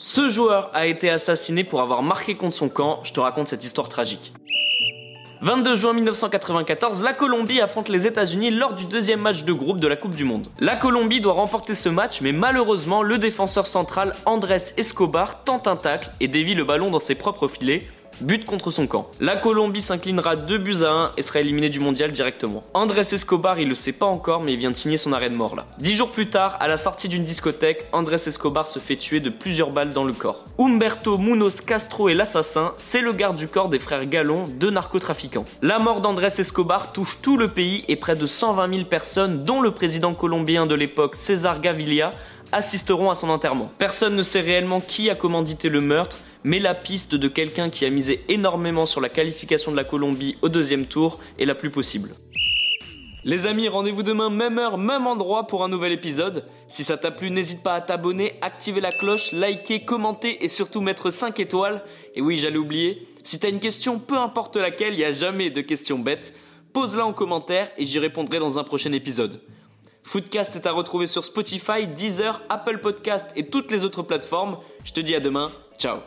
Ce joueur a été assassiné pour avoir marqué contre son camp, je te raconte cette histoire tragique. 22 juin 1994, la Colombie affronte les États-Unis lors du deuxième match de groupe de la Coupe du Monde. La Colombie doit remporter ce match, mais malheureusement, le défenseur central Andrés Escobar tente un tacle et dévie le ballon dans ses propres filets, but contre son camp. La Colombie s'inclinera 2 buts à 1 et sera éliminée du mondial directement. Andrés Escobar, il le sait pas encore, mais il vient de signer son arrêt de mort là. Dix jours plus tard, à la sortie d'une discothèque, Andrés Escobar se fait tuer de plusieurs balles dans le corps. Humberto Munoz Castro est l'assassin, c'est le garde du corps des frères Gallon, deux narcotrafiquants. La mort d'Andrés Escobar touche tout le pays et près de 120 000 personnes, dont le président colombien de l'époque César Gaviria, assisteront à son enterrement. Personne ne sait réellement qui a commandité le meurtre, mais la piste de quelqu'un qui a misé énormément sur la qualification de la Colombie au deuxième tour est la plus possible. Les amis, rendez-vous demain, même heure, même endroit pour un nouvel épisode. Si ça t'a plu, n'hésite pas à t'abonner, activer la cloche, liker, commenter et surtout mettre 5 étoiles. Et oui, j'allais oublier, si t'as une question, peu importe laquelle, il n'y a jamais de questions bêtes, pose-la en commentaire et j'y répondrai dans un prochain épisode. Foodcast est à retrouver sur Spotify, Deezer, Apple Podcast et toutes les autres plateformes. Je te dis à demain, ciao